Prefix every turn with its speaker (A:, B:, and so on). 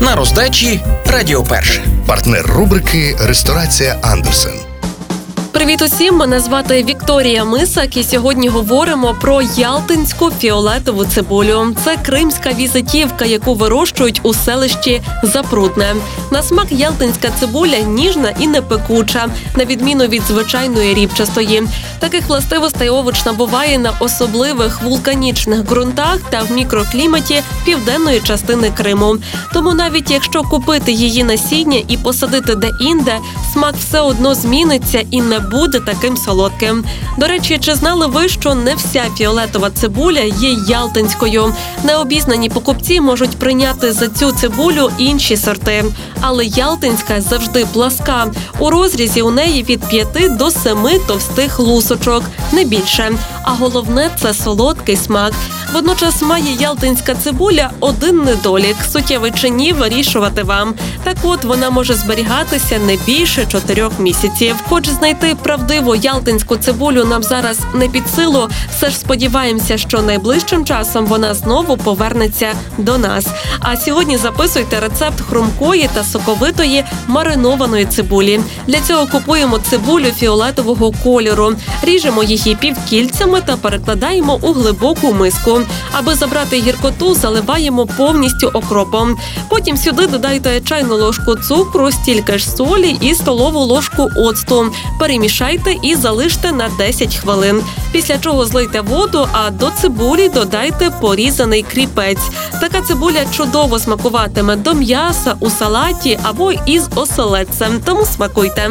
A: На роздачі Радіо Перше.
B: Партнер рубрики Ресторація Андерсен.
C: Привіт усім! Мене звати Вікторія Мисак, і сьогодні говоримо про ялтинську фіолетову цибулю. Це кримська візитівка, яку вирощують у селищі Запрудне. На смак ялтинська цибуля ніжна і не пекуча, на відміну від звичайної рібчастої. Таких властивостей овоч набуває на особливих вулканічних ґрунтах та в мікрокліматі південної частини Криму. Тому навіть якщо купити її насіння і посадити де-інде, смак все одно зміниться і не буде таким солодким. До речі, чи знали ви, що не вся фіолетова цибуля є ялтинською? Необізнані покупці можуть прийняти за цю цибулю інші сорти, але ялтинська завжди пласка. У розрізі у неї від 5 до 7 товстих лусочок, не більше. А головне це солодкий смак. Водночас має ялтинська цибуля один недолік. Суттєвий чи ні вирішувати вам. Так от вона може зберігатися не більше чотирьох місяців. Хоч знайти правдиву ялтинську цибулю нам зараз не під силу. Все ж сподіваємося, що найближчим часом вона знову повернеться до нас. А сьогодні записуйте рецепт хрумкої та соковитої маринованої цибулі. Для цього купуємо цибулю фіолетового кольору, ріжемо її півкільцями та перекладаємо у глибоку миску. Аби забрати гіркоту, заливаємо повністю окропом. Потім сюди додайте чайну ложку цукру, стільки ж солі і столову ложку оцту. Перемішайте і залиште на 10 хвилин. Після чого злийте воду, а до цибулі додайте порізаний кріпець. Така цибуля чудово смакуватиме до м'яса у салаті або із оселедцем. Тому смакуйте.